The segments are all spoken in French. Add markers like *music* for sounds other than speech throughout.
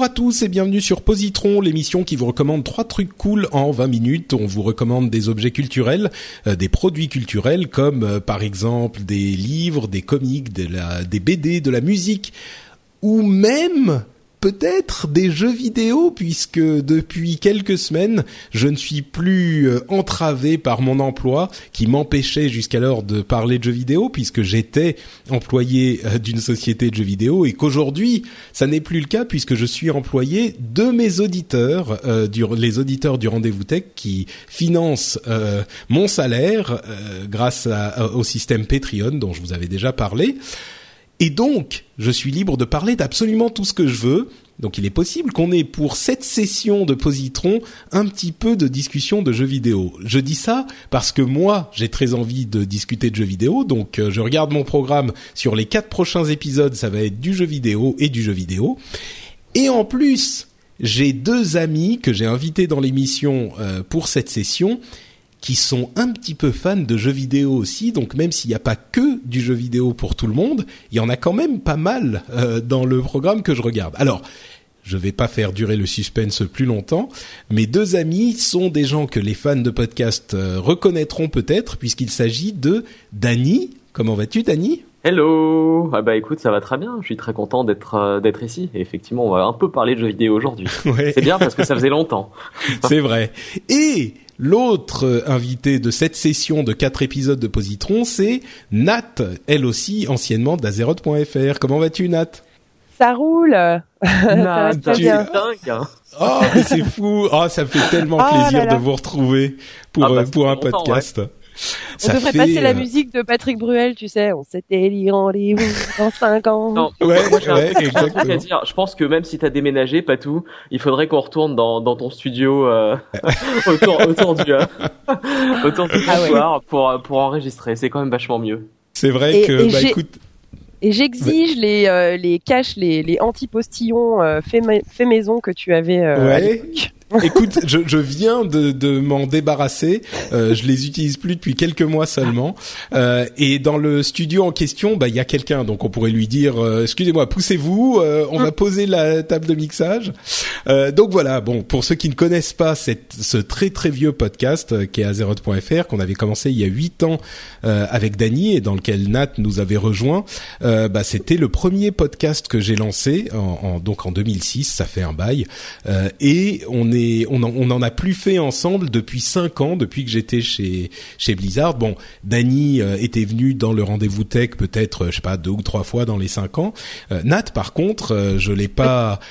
Bonjour à tous et bienvenue sur Positron, l'émission qui vous recommande trois trucs cool en 20 minutes. On vous recommande des objets culturels, euh, des produits culturels comme euh, par exemple des livres, des comics, des BD, de la musique ou même peut-être des jeux vidéo puisque depuis quelques semaines, je ne suis plus euh, entravé par mon emploi qui m'empêchait jusqu'alors de parler de jeux vidéo puisque j'étais employé euh, d'une société de jeux vidéo et qu'aujourd'hui, ça n'est plus le cas puisque je suis employé de mes auditeurs, euh, les auditeurs du rendez-vous tech qui financent mon salaire grâce au système Patreon dont je vous avais déjà parlé. Et donc, je suis libre de parler d'absolument tout ce que je veux. Donc il est possible qu'on ait pour cette session de Positron un petit peu de discussion de jeux vidéo. Je dis ça parce que moi, j'ai très envie de discuter de jeux vidéo. Donc euh, je regarde mon programme sur les quatre prochains épisodes, ça va être du jeu vidéo et du jeu vidéo. Et en plus, j'ai deux amis que j'ai invités dans l'émission euh, pour cette session qui sont un petit peu fans de jeux vidéo aussi, donc même s'il n'y a pas que du jeu vidéo pour tout le monde, il y en a quand même pas mal euh, dans le programme que je regarde. Alors, je vais pas faire durer le suspense plus longtemps. Mes deux amis sont des gens que les fans de podcast euh, reconnaîtront peut-être, puisqu'il s'agit de Dany. Comment vas-tu, Dany Hello Ah bah écoute, ça va très bien, je suis très content d'être euh, d'être ici. Et effectivement, on va un peu parler de jeux vidéo aujourd'hui. *laughs* Ouais. C'est bien parce que ça faisait longtemps. *laughs* C'est vrai. Et l'autre euh, invité de cette session de quatre épisodes de Positron, c'est Nat, elle aussi anciennement d'Azeroth.fr. Comment vas-tu, Nat? Ça roule. *laughs* Ça va très tu- bien. dingue hein. Oh, mais c'est fou. Oh, ça me fait tellement Oh plaisir là là. de vous retrouver pour Ah bah, euh, pour un ça podcast. On Ça devrait fait, passer la euh, musique de Patrick Bruel, tu sais. On s'était dit rendez-vous dans 5 ans. Non, Ouais, moi j'ai un, ouais, truc- j'ai un truc à dire. Je pense que même si t'as déménagé, pas tout, il faudrait qu'on retourne dans, dans ton studio euh, *laughs* autour, autour du euh, *laughs* autour du Ah ouais. pour pour enregistrer. C'est quand même vachement mieux. C'est vrai Et- que et bah écoute, Et j'exige les, euh, les caches, les, les anti-postillons euh, fait, ma- fait maison que tu avais euh, à Ouais. *laughs* écoute, je, je viens de, de m'en débarrasser. Euh, je les utilise plus depuis quelques mois seulement. Euh, et dans le studio en question, bah il y a quelqu'un, donc on pourrait lui dire euh, excusez-moi, poussez-vous, euh, on va poser la table de mixage. Euh, donc voilà, bon, pour ceux qui ne connaissent pas cette, ce très très vieux podcast euh, qui est Azeroth.fr, qu'on avait commencé il y a huit ans euh, avec Dany et dans lequel Nat nous avait rejoint, euh, bah, c'était le premier podcast que j'ai lancé en, en- donc en 2006, ça fait un bail, Euh, et on est on en, on en a plus fait ensemble depuis cinq ans, depuis que j'étais chez chez Blizzard. Bon, Dany euh, était venu dans le rendez-vous tech peut-être, euh, je sais pas, deux ou trois fois dans les cinq ans. Euh, Nat, par contre, je l'ai pas. *laughs*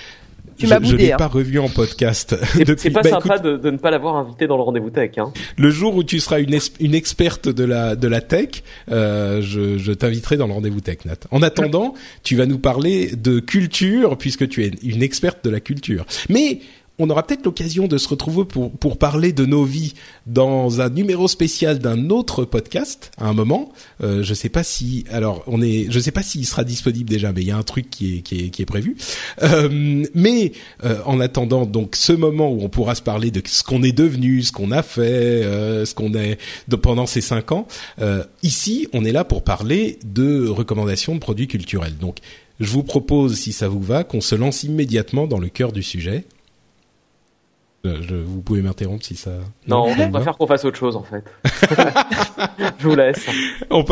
Tu je, l'ai hein. pas revu en podcast C'est *laughs* pas bah, sympa écoute, de, de ne pas l'avoir invité dans le rendez-vous tech. Hein. le jour où tu seras une, experte de la de la tech, euh, je, je t'inviterai dans le rendez-vous tech, Nat. En attendant, tu vas nous parler de culture puisque tu es une experte de la culture. Mais on aura peut-être l'occasion de se retrouver pour pour parler de nos vies dans un numéro spécial d'un autre podcast à un moment. Euh, je sais pas si alors on est je sais pas s'il sera disponible déjà, mais il y a un truc qui est qui est qui est prévu. Euh, mais euh, en attendant donc ce moment où on pourra se parler de ce qu'on est devenu, ce qu'on a fait, euh, ce qu'on est de, pendant ces cinq ans. euh, ici, on est là pour parler de recommandations de produits culturels. Donc, je vous propose, si ça vous va, qu'on se lance immédiatement dans le cœur du sujet. Je, vous pouvez m'interrompre si ça. Non, on va faire qu'on fasse autre chose en fait. *laughs* je vous laisse. On,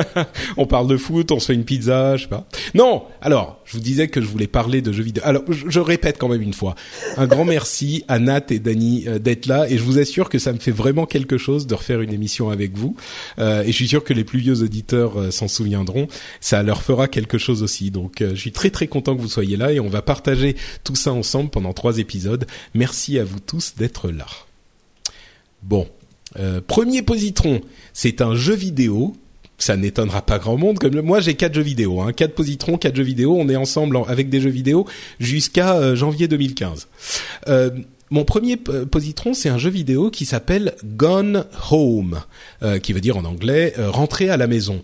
*laughs* on, parle de foot, on se fait une pizza, je sais pas. Non, alors je vous disais que je voulais parler de jeux vidéo. Alors je, répète quand même une fois. Un grand merci à Nat et Dani euh, d'être là et je vous assure que ça me fait vraiment quelque chose de refaire une émission avec vous. Euh, et je suis sûr que les plus vieux auditeurs euh, s'en souviendront. Ça leur fera quelque chose aussi. Donc je suis très très content que vous soyez là et on va partager tout ça ensemble pendant trois épisodes. Merci à vous tous d'être là. Bon, euh, premier positron, c'est un jeu vidéo. Ça n'étonnera pas grand monde. Comme moi, j'ai quatre jeux vidéo, hein, quatre positrons, quatre jeux vidéo. On est ensemble avec des jeux vidéo jusqu'à euh, janvier 2015. Euh, mon premier positron, c'est un jeu vidéo qui s'appelle Gone Home, qui veut dire en anglais rentrer à la maison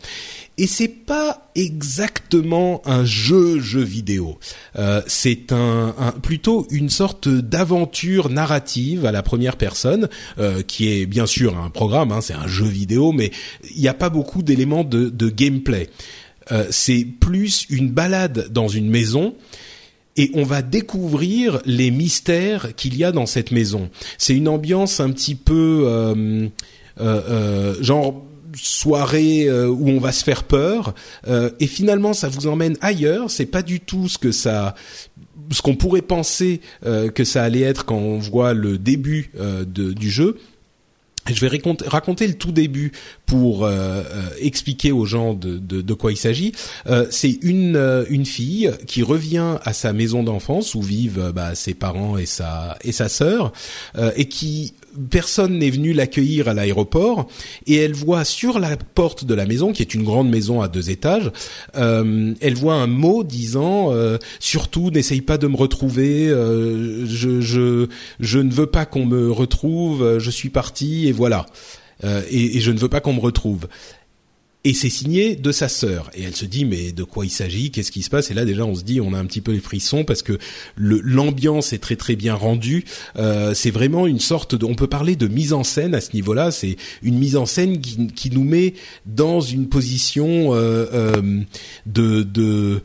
et c'est pas exactement un jeu jeu vidéo. Euh, c'est un, plutôt une sorte d'aventure narrative à la première personne euh, qui est bien sûr un programme, hein, c'est un jeu vidéo, mais il n'y a pas beaucoup d'éléments de, de, gameplay. Euh, c'est plus une balade dans une maison et on va découvrir les mystères qu'il y a dans cette maison. C'est une ambiance un petit peu euh, euh, genre soirée euh, où on va se faire peur euh, et finalement ça vous emmène ailleurs c'est pas du tout ce que ça ce qu'on pourrait penser euh, que ça allait être quand on voit le début de, du jeu je vais raconter, le tout début pour euh, euh, expliquer aux gens de, de, de quoi il s'agit. Euh, c'est une une fille qui revient à sa maison d'enfance où vivent bah, ses parents et sa et sa sœur et qui personne n'est venu l'accueillir à l'aéroport et elle voit sur la porte de la maison qui est une grande maison à deux étages elle voit un mot disant surtout n'essaye pas de me retrouver je je je ne veux pas qu'on me retrouve je suis parti et voilà. Euh, et, je ne veux pas qu'on me retrouve. Et c'est signé de sa sœur. Et elle se dit mais de quoi il s'agit? Qu'est-ce qui se passe? Et là déjà on se dit on a un petit peu les frissons parce que l'ambiance est très très bien rendue. Euh, c'est vraiment une sorte de. On peut parler de mise en scène à ce niveau-là. C'est une mise en scène qui, qui, nous met dans une position euh, de, de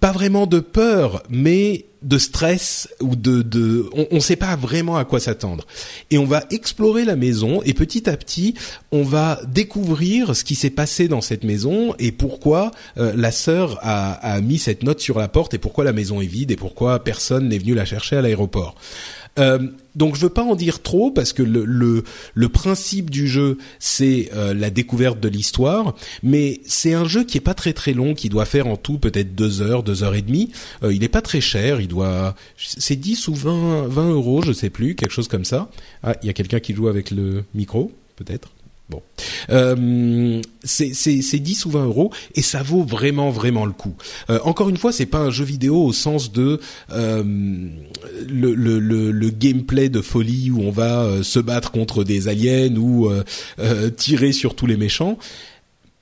pas vraiment de peur, mais de stress ou de, de on ne sait pas vraiment à quoi s'attendre. Et on va explorer la maison et petit à petit, on va découvrir ce qui s'est passé dans cette maison et pourquoi euh, la sœur a, a mis cette note sur la porte et pourquoi la maison est vide et pourquoi personne n'est venu la chercher à l'aéroport. Euh, donc je veux pas en dire trop parce que le le, le principe du jeu c'est euh, la découverte de l'histoire, mais c'est un jeu qui est pas très très long, qui doit faire en tout peut-être deux heures, deux heures et demie. Euh, il est pas très cher, il doit c'est 10 ou 20 20 euros, je sais plus, quelque chose comme ça. Ah, il y a quelqu'un qui joue avec le micro, peut-être. Bon, euh, c'est 10 ou 20 euros et ça vaut vraiment vraiment le coup. Euh, encore une fois, c'est pas un jeu vidéo au sens de euh, le, le, le, le, gameplay de folie où on va euh, se battre contre des aliens ou euh, tirer sur tous les méchants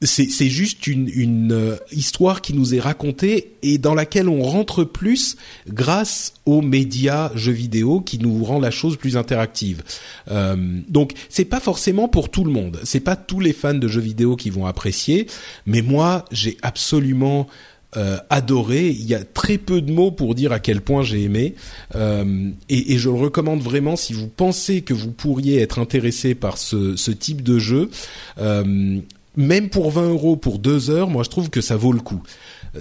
c'est juste une, euh, histoire qui nous est racontée et dans laquelle on rentre plus grâce aux médias jeux vidéo qui nous rend la chose plus interactive. Euh, donc c'est pas forcément pour tout le monde, c'est pas tous les fans de jeux vidéo qui vont apprécier, mais moi j'ai absolument euh, adoré. Il y a très peu de mots pour dire à quel point j'ai aimé. Euh, et, et, je le recommande vraiment si vous pensez que vous pourriez être intéressé par ce, ce type de jeu. Euh, même pour 20 euros pour deux heures, moi je trouve que ça vaut le coup.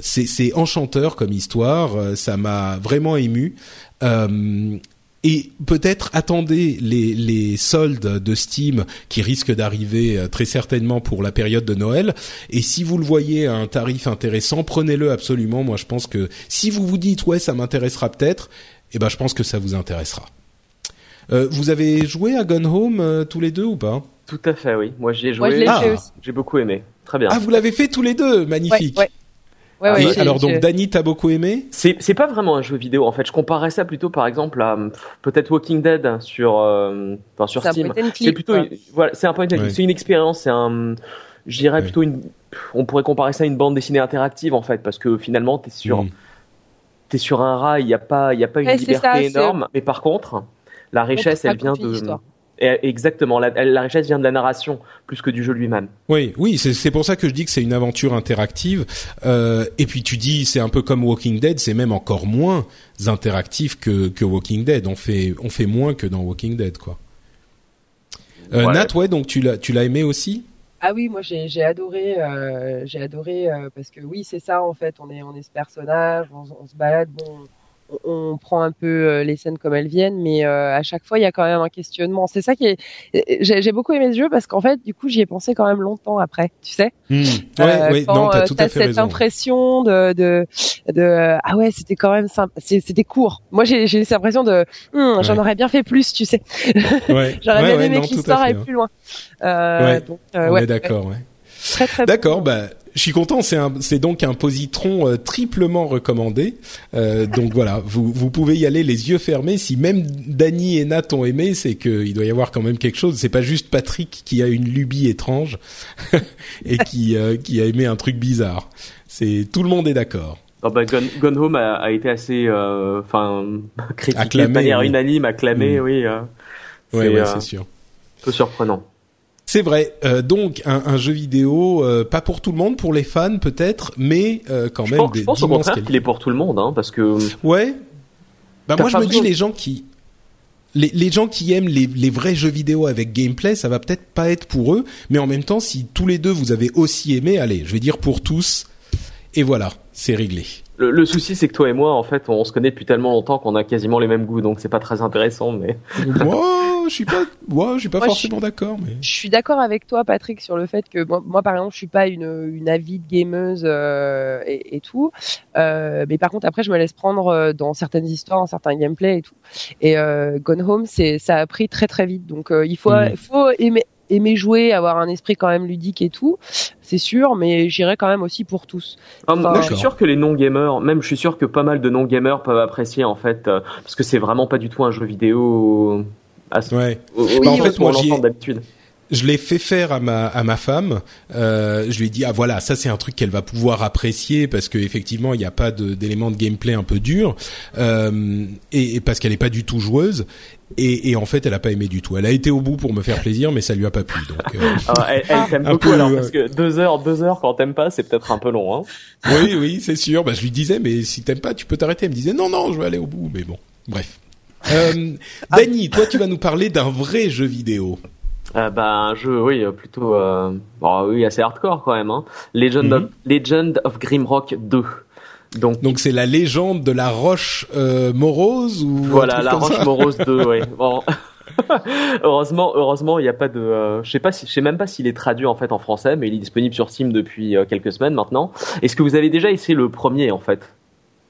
C'est enchanteur comme histoire, euh, ça m'a vraiment ému. Euh, et peut-être attendez les, les, soldes de Steam qui risquent d'arriver euh, très certainement pour la période de Noël. Et si vous le voyez à un tarif intéressant, prenez-le absolument. Moi, je pense que si vous vous dites ouais, ça m'intéressera peut-être, eh ben, je pense que ça vous intéressera. Euh, vous avez joué à Gone Home tous les deux ou pas? Tout à fait, oui. Moi, j'y ai joué. Ah. J'ai beaucoup aimé. Très bien. Ah, vous l'avez fait tous les deux, magnifique. Ouais, ouais. alors donc Dany t'as beaucoup aimé? C'est c'est pas vraiment un jeu vidéo en fait. Je comparais ça plutôt par exemple à peut-être Walking Dead sur euh, enfin sur Steam. C'est plutôt une, voilà c'est un point c'est une expérience c'est un je dirais plutôt une on pourrait comparer ça à une bande dessinée interactive en fait parce que finalement t'es sur mm. t'es sur un rail il y a pas il y a pas une liberté énorme mais par contre la richesse elle vient de exactement. La, la, richesse vient de la narration plus que du jeu lui-même. Oui, oui, c'est pour ça que je dis que c'est une aventure interactive. Euh, et puis tu dis, c'est un peu comme Walking Dead, c'est même encore moins interactif que, que Walking Dead. On fait, on fait moins que dans Walking Dead, quoi. Euh, Nat, ouais, donc tu l'as, tu l'as aimé aussi? Ah oui, moi j'ai adoré, euh, j'ai adoré euh, parce que oui c'est ça en fait, on est on est ce personnage, on, on se balade, bon, on prend un peu euh, les scènes comme elles viennent, mais euh, à chaque fois il y a quand même un questionnement. C'est ça qui est. J'ai beaucoup aimé ce jeu parce qu'en fait, du coup, j'y ai pensé quand même longtemps après, tu sais. Mmh. Ouais, non, t'as tout à fait cette impression de, de, de ah ouais, c'était quand même simple, c'était court. Moi, j'ai cette impression de, hmm, j'en aurais bien fait plus, tu sais. Ouais. *laughs* J'aurais bien aimé que l'histoire aille plus loin. Euh, donc, on est d'accord, ouais. Très très. D'accord, bah je suis content. C'est c'est donc un positron euh, triplement recommandé. Euh, donc *laughs* voilà, vous vous pouvez y aller les yeux fermés. Si même Dany et Nat ont aimé, c'est qu'il doit y avoir quand même quelque chose. C'est pas juste Patrick qui a une lubie étrange *laughs* et qui euh, qui a aimé un truc bizarre. C'est tout le monde est d'accord. Oh bah, Gone, Home a, été assez, enfin, *laughs* critiqué de manière unanime, acclamé, mm. oui. oui, ouais, c'est sûr. Un peu surprenant. C'est vrai. Euh, donc un, un, jeu vidéo, euh, pas pour tout le monde, pour les fans peut-être, mais euh, quand même. je pense au contraire qu'il est pour tout le monde, hein, parce que. Ouais. Bah moi je me dis les gens qui les, les, gens qui aiment les, les, vrais jeux vidéo avec gameplay, ça va peut-être pas être pour eux, mais en même temps, si tous les deux vous avez aussi aimé, allez, je vais dire pour tous, et voilà, c'est réglé. Le, le, souci, c'est que toi et moi, en fait, on, se connaît depuis tellement longtemps qu'on a quasiment les mêmes goûts, donc c'est pas très intéressant. Mais *laughs* moi, je suis pas, moi, je suis pas forcément d'accord. Mais je suis d'accord avec toi, Patrick, sur le fait que moi, moi par exemple, je suis pas une, une avide gameuse euh, et, et, tout. Euh, mais par contre, après, je me laisse prendre euh, dans certaines histoires, dans certains gameplays et tout. Et euh, Gone Home, c'est, ça a pris très très vite. Donc, euh, il faut, mm. il faut aimer, aimer jouer, avoir un esprit quand même ludique et tout, c'est sûr, mais j'irai quand même aussi pour tous. Ah, moi, je suis sûr que les non-gamers, même je suis sûr que pas mal de non-gamers peuvent apprécier en fait, euh, parce que c'est vraiment pas du tout un jeu vidéo. À ouais. Bah, en fait, moi, d'habitude je l'ai fait faire à ma à ma femme. Euh, je lui ai dit ah voilà ça c'est un truc qu'elle va pouvoir apprécier parce que effectivement il n'y a pas d'éléments de, gameplay un peu dur euh, et, et, parce qu'elle est pas du tout joueuse. Et, et, en fait, elle a pas aimé du tout. Elle a été au bout pour me faire plaisir, mais ça lui a pas plu. Donc, euh, *laughs* ah, elle, elle t'aime beaucoup alors, parce que deux heures, deux heures quand t'aimes pas, c'est peut-être un peu long. Hein oui, oui, c'est sûr. Bah, je lui disais, mais si t'aimes pas, tu peux t'arrêter. Elle me disait, non, non, je vais aller au bout. Mais bon, bref. Euh, Dany, toi, tu vas nous parler d'un vrai jeu vidéo. Euh, bah, un jeu, oui, plutôt, euh, bon, oui, assez hardcore quand même. Hein. Legend, of, mhm. Legend of Grimrock 2. Donc, donc c'est la légende de la roche euh, morose ou voilà la roche *laughs* morose 2, oui. Bon. *laughs* heureusement, heureusement, il n'y a pas de. Euh, je sais pas si, je sais même pas s'il est traduit en fait en français, mais il est disponible sur Steam depuis euh, quelques semaines maintenant. Est-ce que vous avez déjà essayé le premier en fait?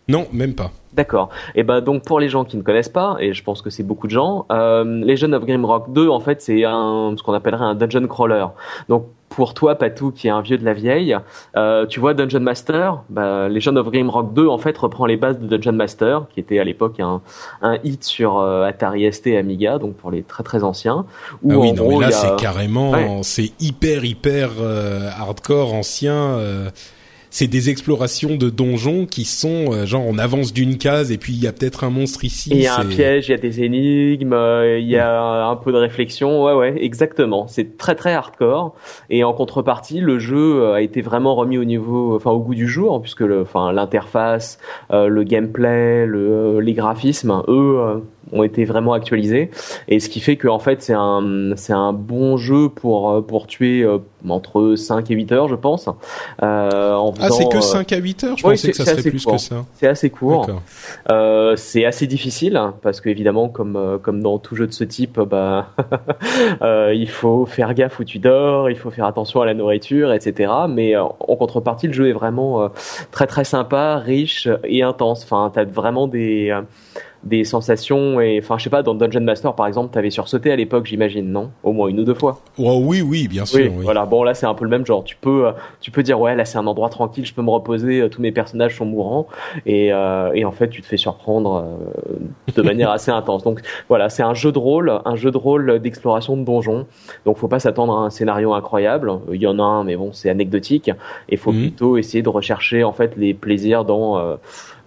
Non, même pas. D'accord. Et ben donc pour les gens qui ne connaissent pas, et je pense que c'est beaucoup de gens, euh, Legend of Grimrock 2 en fait c'est un ce qu'on appellerait un dungeon crawler. Donc pour toi Patou qui est un vieux de la vieille, euh, tu vois Dungeon Master, bah, Legend of Grimrock 2 en fait reprend les bases de Dungeon Master qui était à l'époque un, un hit sur euh, Atari ST et Amiga donc pour les très très anciens. ah oui non mais là c'est carrément c'est hyper hyper euh, hardcore ancien. C'est des explorations de donjons qui sont euh, genre on avance d'une case et puis il y a peut-être un monstre ici. Il y a un piège, il y a des énigmes, euh, il y a un peu de réflexion. Ouais ouais, exactement. C'est très très hardcore et en contrepartie, le jeu euh, a été vraiment remis au niveau enfin au goût du jour puisque le enfin l'interface, le gameplay, le les graphismes, eux ont été vraiment actualisés. Et ce qui fait que en fait c'est un c'est un bon jeu pour euh, pour tuer euh, entre 5 et 8 heures je pense. Euh, en ah c'est que 5 à 8 heures? Je pensais que ça serait plus que ça. C'est assez court. Euh, c'est assez difficile parce que évidemment comme comme dans tout jeu de ce type bah *laughs* euh, il faut faire gaffe où tu dors il faut faire attention à la nourriture etc mais en contrepartie le jeu est vraiment très très sympa riche et intense. Enfin t'as vraiment des des sensations et enfin je sais pas dans Dungeon Master par exemple t'avais sursauté à l'époque j'imagine non? Au moins une ou deux fois. Oh, oui oui bien sûr oui, voilà. Bon là c'est un peu le même genre. Tu peux euh, tu peux dire ouais là c'est un endroit tranquille je peux me reposer euh, tous mes personnages sont mourants. Et, euh, et en fait tu te fais surprendre de *laughs* manière assez intense. Donc voilà c'est un jeu de rôle un jeu de rôle d'exploration de donjons donc faut pas s'attendre à un scénario incroyable. Il y en a un mais bon c'est anecdotique. Et faut mhm. plutôt essayer de rechercher en fait les plaisirs dans euh,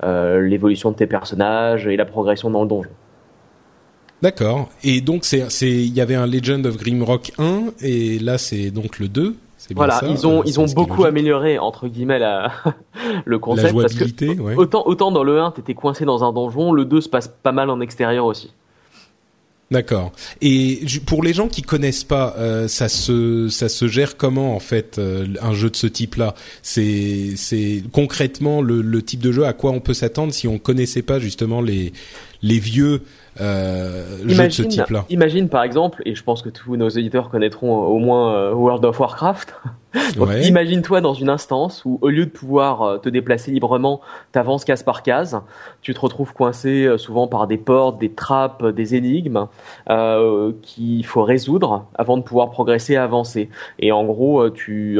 l'évolution de tes personnages et la progression dans le donjon. D'accord. Et donc c'est il y avait un Legend of Grimrock 1 et là c'est donc le 2. Voilà, ils ont ils ont beaucoup amélioré entre guillemets la *laughs* le concept parce que autant autant dans le 1 t'étais coincé dans un donjon, le 2 se passe pas mal en extérieur aussi. D'accord. Et pour les gens qui connaissent pas, euh, ça se ça se gère comment en fait euh, un jeu de ce type-là? C'est c'est concrètement le, le type de jeu à quoi on peut s'attendre si on connaissait pas justement les les vieux euh, imagine, jeux de ce type-là. Imagine par exemple, et je pense que tous nos éditeurs connaîtront au moins euh, World of Warcraft. *laughs* Imagine-toi dans une instance où au lieu de pouvoir euh, te déplacer librement, t'avances case par case, tu te retrouves coincé euh, souvent par des portes, des trappes, des énigmes euh, qu'il faut résoudre avant de pouvoir progresser et avancer. Et en gros, tu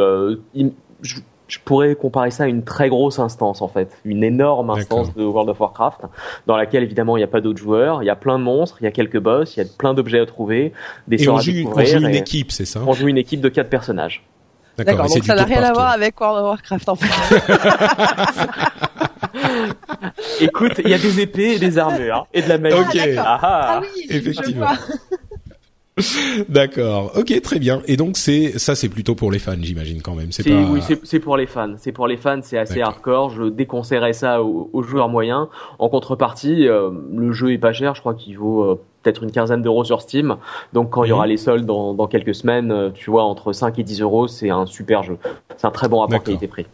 je pourrais comparer ça à une très grosse instance en fait, une énorme instance de World of Warcraft dans laquelle évidemment il n'y a pas d'autres joueurs, il y a plein de monstres, il y a quelques boss, il y a plein d'objets à trouver, des sorts à découvrir. On joue une équipe, c'est ça On joue une équipe de quatre personnages. D'accord, donc ça n'a rien à voir avec World of Warcraft en fait. *laughs* Écoute, il y a des épées et des armures et de la magie. Ok. Ah, ah, ah oui, effectivement. *laughs* D'accord. Ok, très bien. Et donc c'est ça, c'est plutôt pour les fans, j'imagine quand même. C'est pas... Oui, c'est pour les fans. C'est pour les fans. C'est assez hardcore. Je déconseillerais ça aux, joueurs moyens. En contrepartie, euh, le jeu est pas cher. Je crois qu'il vaut euh, peut-être une quinzaine d'euros sur Steam. Donc quand il y aura les soldes dans, dans quelques semaines, euh, tu vois, entre 5 et 10 euros, c'est un super jeu. C'est un très bon rapport qualité-prix.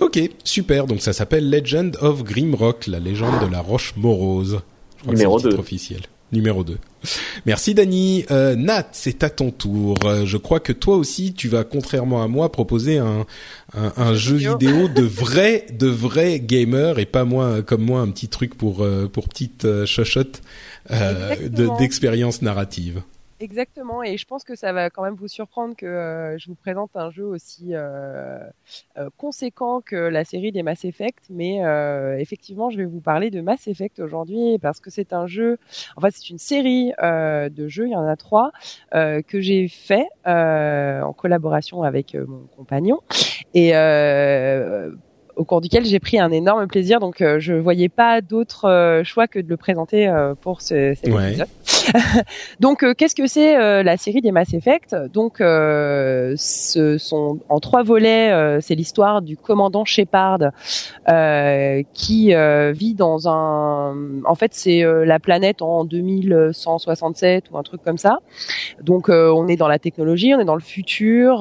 Ok, super. Donc ça s'appelle Legend of Grimrock, la légende de la roche morose. Numéro 2. officiel numéro 2. Merci Dani. Euh, Nat, c'est à ton tour. Euh, je crois que toi aussi, tu vas, contrairement à moi, proposer un, un, jeu vidéo de *laughs* vrais de vrais gamers et pas moi comme moi un petit truc pour euh, pour petite euh, chochotte d'expérience narrative. Exactement, et je pense que ça va quand même vous surprendre que euh, je vous présente un jeu aussi euh, euh, conséquent que la série des Mass Effect, mais effectivement, je vais vous parler de Mass Effect aujourd'hui parce que c'est un jeu, en fait, c'est une série de jeux, il y en a trois que j'ai fait en collaboration avec mon compagnon et au cours duquel j'ai pris un énorme plaisir. Donc, euh, je voyais pas d'autre euh, choix que de le présenter euh, pour ce, cet épisode. *laughs* donc, qu'est-ce que c'est la série des Mass Effect? Donc, ce sont en trois volets. c'est l'histoire du commandant Shepard qui vit dans un. En fait, c'est la planète en 2167 ou un truc comme ça. Donc, on est dans la technologie, on est dans le futur.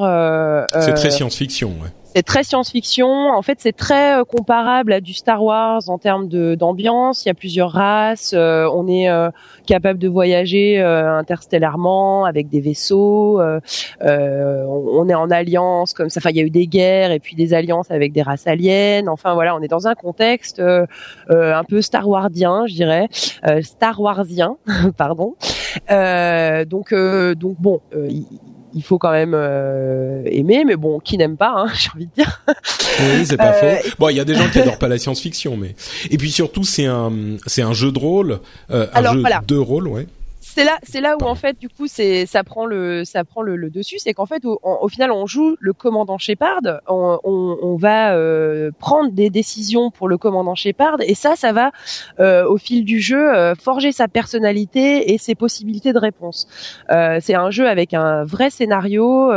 c'est très science-fiction, ouais c'est très science-fiction. En fait, c'est très euh, comparable à du Star Wars en termes d'ambiance. Il y a plusieurs races. Euh, on est euh, capable de voyager interstellairement avec des vaisseaux. on est en alliance comme ça. Enfin, il y a eu des guerres et puis des alliances avec des races aliens. Enfin voilà, on est dans un contexte un peu Star Warsien, je dirais, Star Warsien, *laughs* pardon. donc donc bon il faut quand même euh, aimer, mais bon, qui n'aime pas, hein, *laughs* j'ai envie de dire. Oui, c'est pas euh, faux. Bon, il y a des gens qui *laughs* adorent pas la science-fiction, mais et puis surtout c'est un c'est un jeu de rôle, euh, un jeu de rôle, ouais c'est là, c'est là où en fait, du coup, c'est ça prend le, ça prend le, dessus. C'est qu'en fait, au, final, on joue le commandant Shepard. On, on, va euh, prendre des décisions pour le commandant Shepard, et ça, ça va euh, au fil du jeu euh, forger sa personnalité et ses possibilités de réponse. c'est un jeu avec un vrai scénario,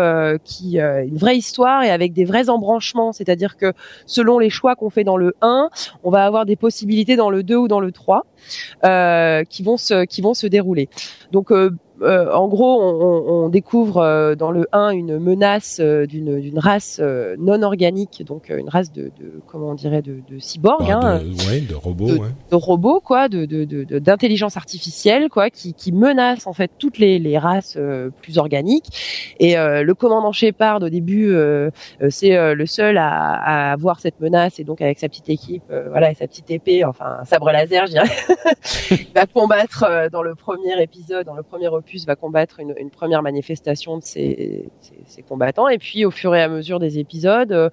qui, une vraie histoire et avec des vrais embranchements. C'est-à-dire que selon les choix qu'on fait dans le 1, on va avoir des possibilités dans le 2 ou dans le 3 qui vont se, qui vont se dérouler. Donc euh, euh, en gros, on, on découvre euh, dans le 1 une menace euh, d'une race non organique, donc une race de, de comment on dirait de, de cyborg, bah, hein, de, ouais, de robots, de, ouais. de, robots quoi, de d'intelligence artificielle quoi, qui, qui menace en fait toutes les, les races plus organiques. Et le commandant Shepard au début, c'est le seul à, à avoir cette menace et donc avec sa petite équipe, voilà, et sa petite épée, enfin un sabre laser, je dirais, *laughs* il va combattre dans le premier épisode, dans le premier va combattre une, première manifestation de ces, combattants. Et puis, au fur et à mesure des épisodes, euh,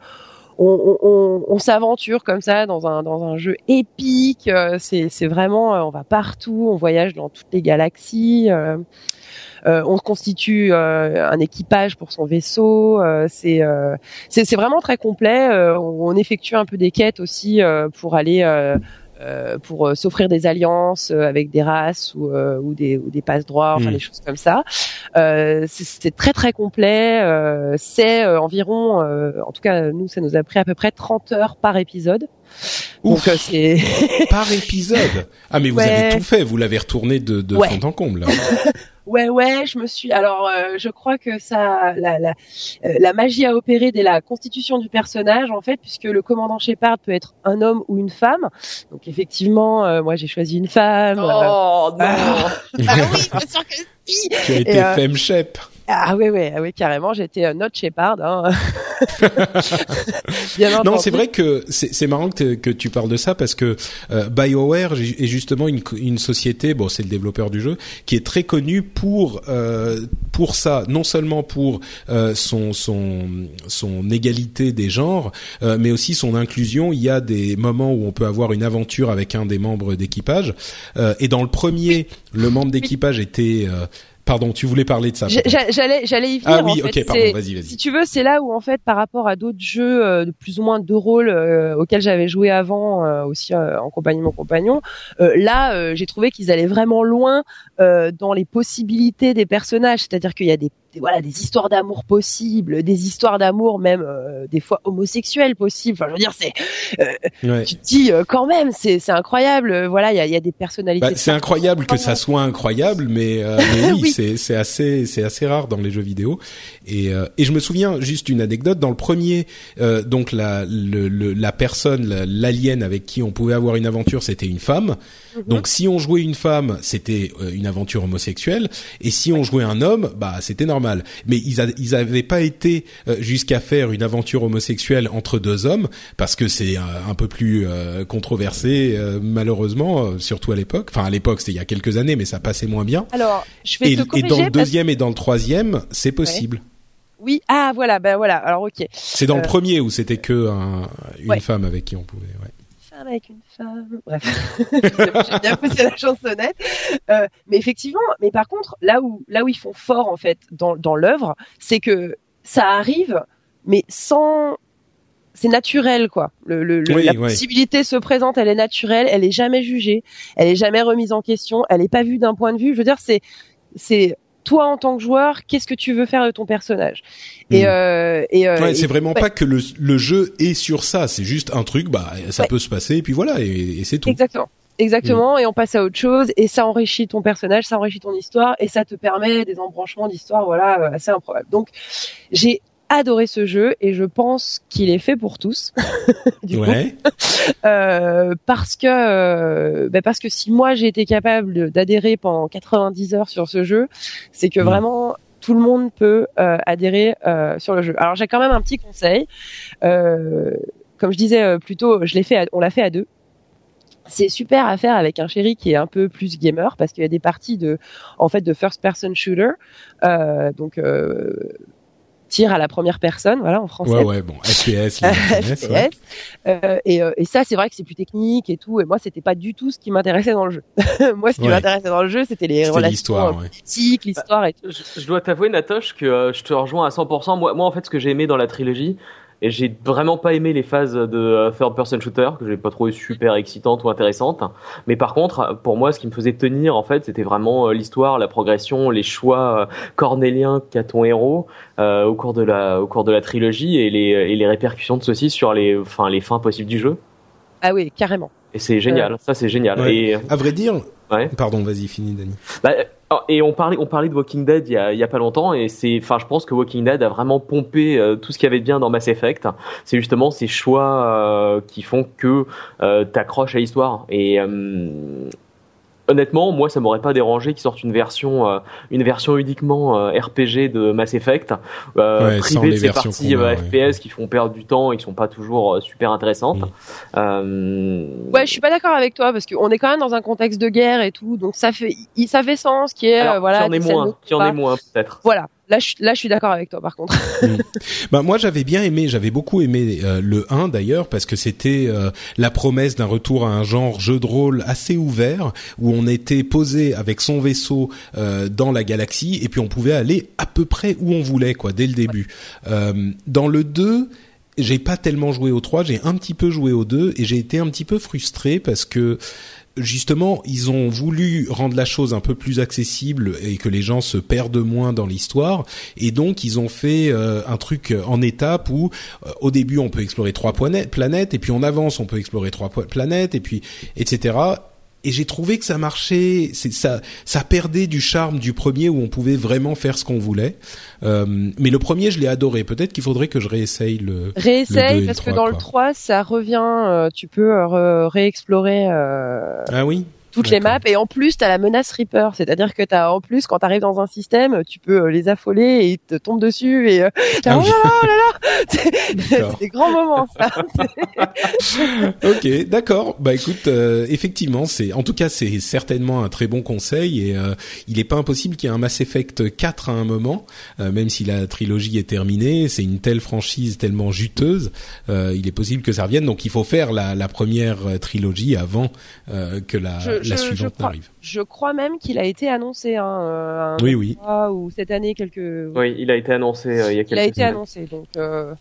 on, s'aventure comme ça dans un, dans un jeu épique. Euh, c'est, vraiment, euh, on va partout, on voyage dans toutes les galaxies. On constitue un équipage pour son vaisseau. c'est, c'est vraiment très complet. on effectue un peu des quêtes aussi pour aller pour s'offrir des alliances avec des races ou, ou des ou des passe droits, enfin mm. des choses comme ça. c'est très très complet. c'est environ, en tout cas nous, ça nous a pris à peu près 30 heures par épisode. Donc c'est par épisode. Ah mais vous avez tout fait, vous l'avez retourné de, de fond en comble. Là. *laughs* Ouais, ouais, je me suis. Alors, euh, je crois que ça, la, la, euh, la, magie a opéré dès la constitution du personnage, en fait, puisque le commandant Shepard peut être un homme ou une femme. Donc, effectivement, euh, moi, j'ai choisi une femme. Oh non Ah oui, bien sûr que si. Tu as été femme shep. Ah oui, oui, ah oui, carrément. J'étais euh, notre Shepard. Hein. *laughs* non, c'est vrai que c'est marrant que, que, tu parles de ça parce que euh, BioWare est justement une, une société, bon, c'est le développeur du jeu, qui est très connu pour euh, pour ça, non seulement pour euh, son son son égalité des genres, mais aussi son inclusion. Il y a des moments où on peut avoir une aventure avec un des membres d'équipage, et dans le premier, le membre d'équipage était Pardon, tu voulais parler de ça. J'allais, j'allais y venir. Ah oui, ok, pardon, vas-y, vas-y. Si tu veux, c'est là où en fait, par rapport à d'autres jeux euh, de plus ou moins de rôle euh, auxquels j'avais joué avant, euh, aussi en compagnie de mon compagnon, là, j'ai trouvé qu'ils allaient vraiment loin dans les possibilités des personnages. C'est-à-dire qu'il y a des des, voilà des histoires d'amour possibles, des histoires d'amour même euh, des fois homosexuelles possibles. Enfin, je veux dire, c'est euh, tu te dis euh, quand même, c'est c'est incroyable. Voilà, il y a, y a des personnalités. Bah, c'est incroyable que ça soit incroyable, mais, *laughs* mais oui, c'est c'est assez c'est assez rare dans les jeux vidéo. Et et je me souviens juste une anecdote dans le premier, donc la le, la personne l'alien avec qui on pouvait avoir une aventure, c'était une femme. Mhm. Donc si on jouait une femme, c'était une aventure homosexuelle, et si on jouait un homme, bah c'était normal mais ils, n'avaient avaient pas été euh, jusqu'à faire une aventure homosexuelle entre deux hommes parce que c'est euh, un peu plus euh, controversé malheureusement, surtout à l'époque. Enfin à l'époque c'était il y a quelques années, mais ça passait moins bien. Alors je vais et, te et dans le deuxième et dans le troisième, c'est possible. Oui, ah voilà, ben voilà. Alors ok. C'est dans le premier où c'était que une femme avec qui on pouvait. Ouais avec une femme. Bref, *laughs* j'ai bien poussé la chansonnette. Euh, mais effectivement, mais par contre, là où là où ils font fort en fait dans dans l'œuvre, c'est que ça arrive, mais sans c'est naturel quoi. Le, le, la possibilité se présente, elle est naturelle, elle est jamais jugée, elle est jamais remise en question, elle est pas vue d'un point de vue. Je veux dire, c'est c'est toi en tant que joueur, qu'est-ce que tu veux faire de ton personnage? Et, hmm. euh, et, euh, c'est vraiment pas que le, le, jeu est sur ça, c'est juste un truc, bah ça peut se passer et puis voilà et, c'est tout. Exactement. Exactement, et on passe à autre chose, et ça enrichit ton personnage, ça enrichit ton histoire, et ça te permet des embranchements d'histoire, voilà, euh, assez improbables. Donc, j'ai adoré ce jeu et je pense qu'il est fait pour tous. *laughs* du ouais. *laughs* euh, parce que euh, bah parce que si moi j'ai été capable d'adhérer pendant 90 heures sur ce jeu, c'est que mm. vraiment tout le monde peut euh, adhérer sur le jeu. Alors j'ai quand même un petit conseil. comme je disais plus tôt, je l'ai fait, on l'a fait à deux c'est super à faire avec un chéri qui est un peu plus gamer parce qu'il y a des parties de en fait de first person shooter euh, donc euh, tir à la première personne, voilà en français. Ouais, ouais, bon, FPS. FPS. *laughs* Euh, et, euh, et, ça, c'est vrai que c'est plus technique et tout. Et moi, c'était pas du tout ce qui m'intéressait dans le jeu. *laughs* moi, ce qui m'intéressait dans le jeu, c'était les relations politiques, l'histoire et tout. Je, dois t'avouer, Natoche, que euh, je te rejoins à 100%. Moi, moi, en fait, ce que j'ai aimé dans la trilogie, et j'ai vraiment pas aimé les phases de euh, third person shooter que j'ai pas trouvé super excitantes ou intéressantes. Mais par contre, pour moi, ce qui me faisait tenir en fait, c'était vraiment euh, l'histoire, la progression, les choix euh, cornéliens qu'a ton héros euh, au cours de la au cours de la trilogie et les et les répercussions de ceci sur les enfin les fins possibles du jeu. Ah oui, carrément. Et c'est génial, ça c'est génial. Et à vrai dire, ouais. pardon, vas-y, finis, Dani. Bah, et on parlait, on parlait de Walking Dead il y a, il y a pas longtemps, et c'est, enfin, je pense que Walking Dead a vraiment pompé euh, tout ce qu'il y avait de bien dans Mass Effect. C'est justement ces choix euh, qui font que euh, t'accroches à l'histoire. Et euh, honnêtement, moi, ça m'aurait pas dérangé qu'ils sortent une version, euh, une version uniquement euh, RPG de Mass Effect, euh, privée de ces parties FPS qui font perdre du temps et qui sont pas toujours super intéressantes. Ouais, je suis pas d'accord avec toi parce qu'on est quand même dans un contexte de guerre et tout, donc ça fait, ça fait sens qui est voilà. Qui en est moins, qui en est moins peut-être. Voilà. Là, je, là, je suis d'accord avec toi, par contre. *laughs* Bah moi, j'avais bien aimé, j'avais beaucoup aimé euh, le 1 d'ailleurs parce que c'était euh, la promesse d'un retour à un genre jeu de rôle assez ouvert où on était posé avec son vaisseau euh, dans la galaxie et puis on pouvait aller à peu près où on voulait, quoi, dès le début. dans le 2 j'ai pas tellement joué au 3, j'ai un petit peu joué au 2 et j'ai été un petit peu frustré parce que justement, ils ont voulu rendre la chose un peu plus accessible et que les gens se perdent moins dans l'histoire. Et donc, ils ont fait euh, un truc en étape où, euh, au début, on peut explorer trois planètes, et puis on avance, on peut explorer trois planètes, et puis etc et j'ai trouvé que ça marchait, c'est ça, ça perdait du charme du premier où on pouvait vraiment faire ce qu'on voulait. Euh, mais le premier, je l'ai adoré. Peut-être qu'il faudrait que je réessaye le. Réessaye parce que dans le 3, ça revient. Euh, tu peux euh, réexplorer. Euh, ah oui? Toutes les maps et en plus tu as la menace Reaper, c'est-à-dire que tu as en plus quand tu arrives dans un système, tu peux euh, les affoler et ils te tombent dessus et euh, ah oh là là, oh là, là. *laughs* C'est des grands moments ça. *laughs* OK, d'accord. Bah écoute, euh, effectivement, c'est en tout cas c'est certainement un très bon conseil et il est pas impossible qu'il y ait un Mass Effect 4 à un moment même si la trilogie est terminée, c'est une telle franchise tellement juteuse, il est possible que ça revienne. Donc il faut faire la, la première trilogie avant que la la suivante je crois, arrive. Je crois même qu'il a été annoncé. Hein, un oui, oui. Ou cette année quelques. Oui, il a été annoncé euh, il y a quelques. Il a été annoncé, donc. Euh...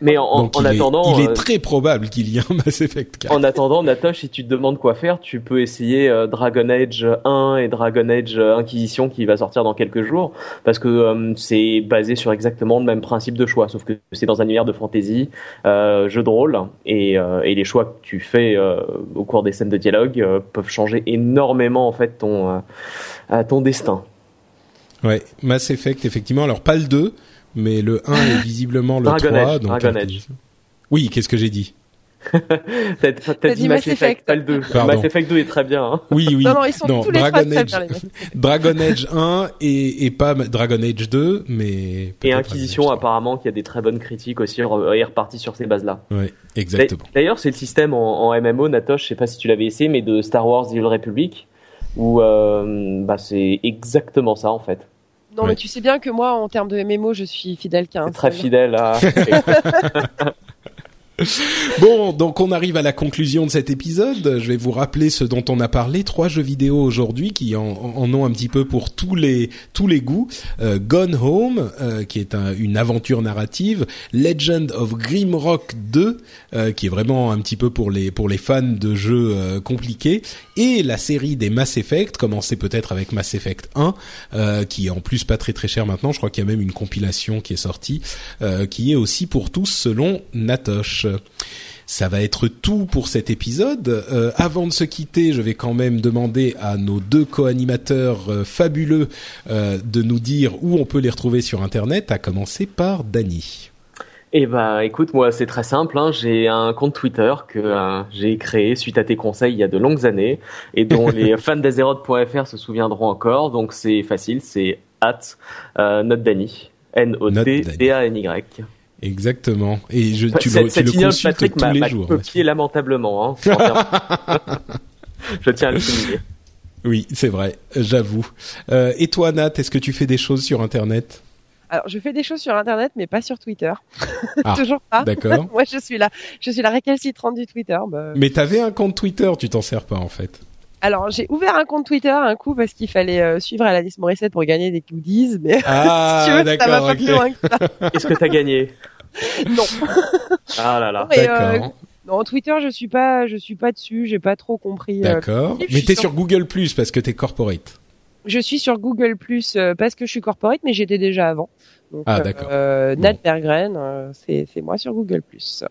Mais en, en il attendant, est, il est euh, très probable qu'il y ait un Mass Effect 4. En attendant, Natosh, si tu te demandes quoi faire, tu peux essayer euh, Dragon Age 1 et Dragon Age euh, Inquisition qui va sortir dans quelques jours, parce que c'est basé sur exactement le même principe de choix, sauf que c'est dans un univers de fantasy, jeu de rôle, et, et, les choix que tu fais au cours des scènes de dialogue peuvent changer énormément en fait ton ton destin. Ouais, Mass Effect effectivement. Alors pas le 2 mais le 1 est visiblement le Dragon 3. Age, donc Dragon Age. Oui, qu'est-ce que j'ai dit *laughs* T'as dit Mass Effect, pas le 2. Mass Effect 2 est très bien. Hein. Oui, oui. Non, non, ils sont tous Dragon les Age, Dragon Age 1 et, et pas Dragon Age 2, mais. Et Inquisition, apparemment, qui a des très bonnes critiques aussi, est reparti sur ces bases-là. Oui, exactement. D'ailleurs, c'est le système en, en, MMO, Natosh, je sais pas si tu l'avais essayé, mais de Star Wars The Old Republic, où euh, bah, c'est exactement ça en fait. Non, mais tu sais bien que moi, en termes de MMO, je suis fidèle qu'un. Très fidèle à. *laughs* *laughs* bon, donc on arrive à la conclusion de cet épisode. Je vais vous rappeler ce dont on a parlé. Trois jeux vidéo aujourd'hui qui en, ont un petit peu pour tous les tous les goûts. Euh, Gone Home, euh, qui est une aventure narrative. Legend of Grimrock 2, euh, qui est vraiment un petit peu pour les pour les fans de jeux compliqués. Et la série des Mass Effect, commencé peut-être avec Mass Effect 1, qui est en plus pas très très cher maintenant. Je crois qu'il y a même une compilation qui est sortie, qui est aussi pour tous selon Natosh. Ça va être tout pour cet épisode. Euh, avant de se quitter, je vais quand même demander à nos deux co-animateurs euh, fabuleux euh, de nous dire où on peut les retrouver sur Internet, à commencer par Dany. Eh ben, écoute, moi, c'est très simple. Hein. J'ai un compte Twitter que j'ai créé suite à tes conseils il y a de longues années et dont *laughs* les fans d'Azeroth.fr se souviendront encore. Donc, c'est facile, c'est at Notdany. N-O-T-D-A-N-Y. Exactement. Et je, tu, le, tu le consultes Patrick tous les jours. copié lamentablement. Hein, *laughs* je tiens à le souligner. Oui, c'est vrai, j'avoue. Euh, et toi, Nat, est-ce que tu fais des choses sur Internet? Alors, je fais des choses sur Internet, mais pas sur Twitter. Ah, *laughs* Toujours pas. D'accord. *laughs* Moi, je suis là. Je suis la récalcitrante du Twitter. Bah... Mais t'avais un compte Twitter, tu t'en sers pas en fait. Alors j'ai ouvert un compte Twitter un coup parce qu'il fallait euh, suivre Alanis Morissette pour gagner des goodies, mais ah, *laughs* si tu veux, ça va pas plus loin que ça. *laughs* Est-ce que t'as gagné *laughs* Non. Ah là là. D'accord. Euh, non, Twitter, je suis pas, je suis pas dessus, j'ai pas trop compris. Euh, D'accord. mais t'es sur... Google Plus parce que t'es corporate. Je suis sur Google Plus parce que je suis corporate, mais j'étais déjà avant. ah d'accord. Nat Bergren, c'est moi sur Google Plus.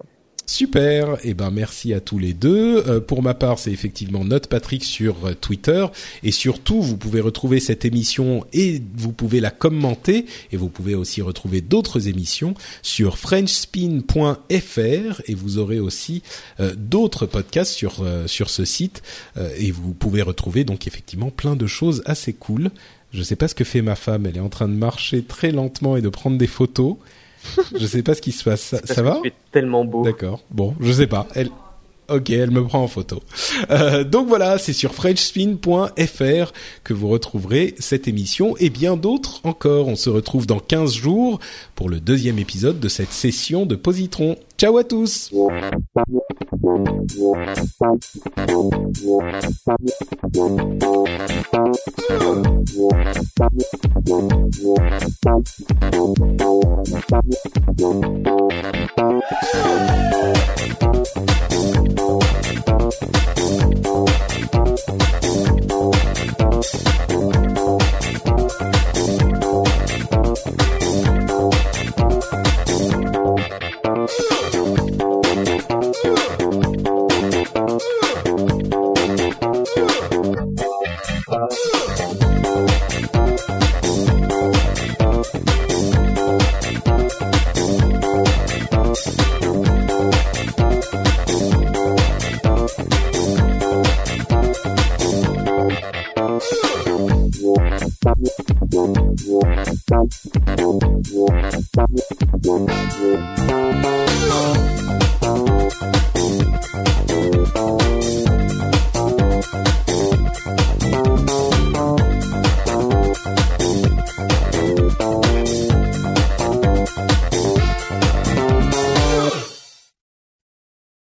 Super, et eh ben merci à tous les deux. Euh, pour ma part, c'est effectivement Note Patrick sur euh, Twitter. Et surtout vous pouvez retrouver cette émission et vous pouvez la commenter. Et vous pouvez aussi retrouver d'autres émissions sur frenchspin.fr et vous aurez aussi euh, d'autres podcasts sur sur ce site. Et vous pouvez retrouver donc effectivement plein de choses assez cool. Je sais pas ce que fait ma femme, elle est en train de marcher très lentement et de prendre des photos je sais pas ce qui se passe. Ça, ça va Tu es tellement beau. D'accord. Bon, je sais pas. Elle. Ok, elle me prend en photo. Euh, donc voilà, c'est sur frenchspin.fr que vous retrouverez cette émission et bien d'autres encore. On se retrouve dans 15 jours pour le deuxième épisode de cette session de Positron. Ciao à tous.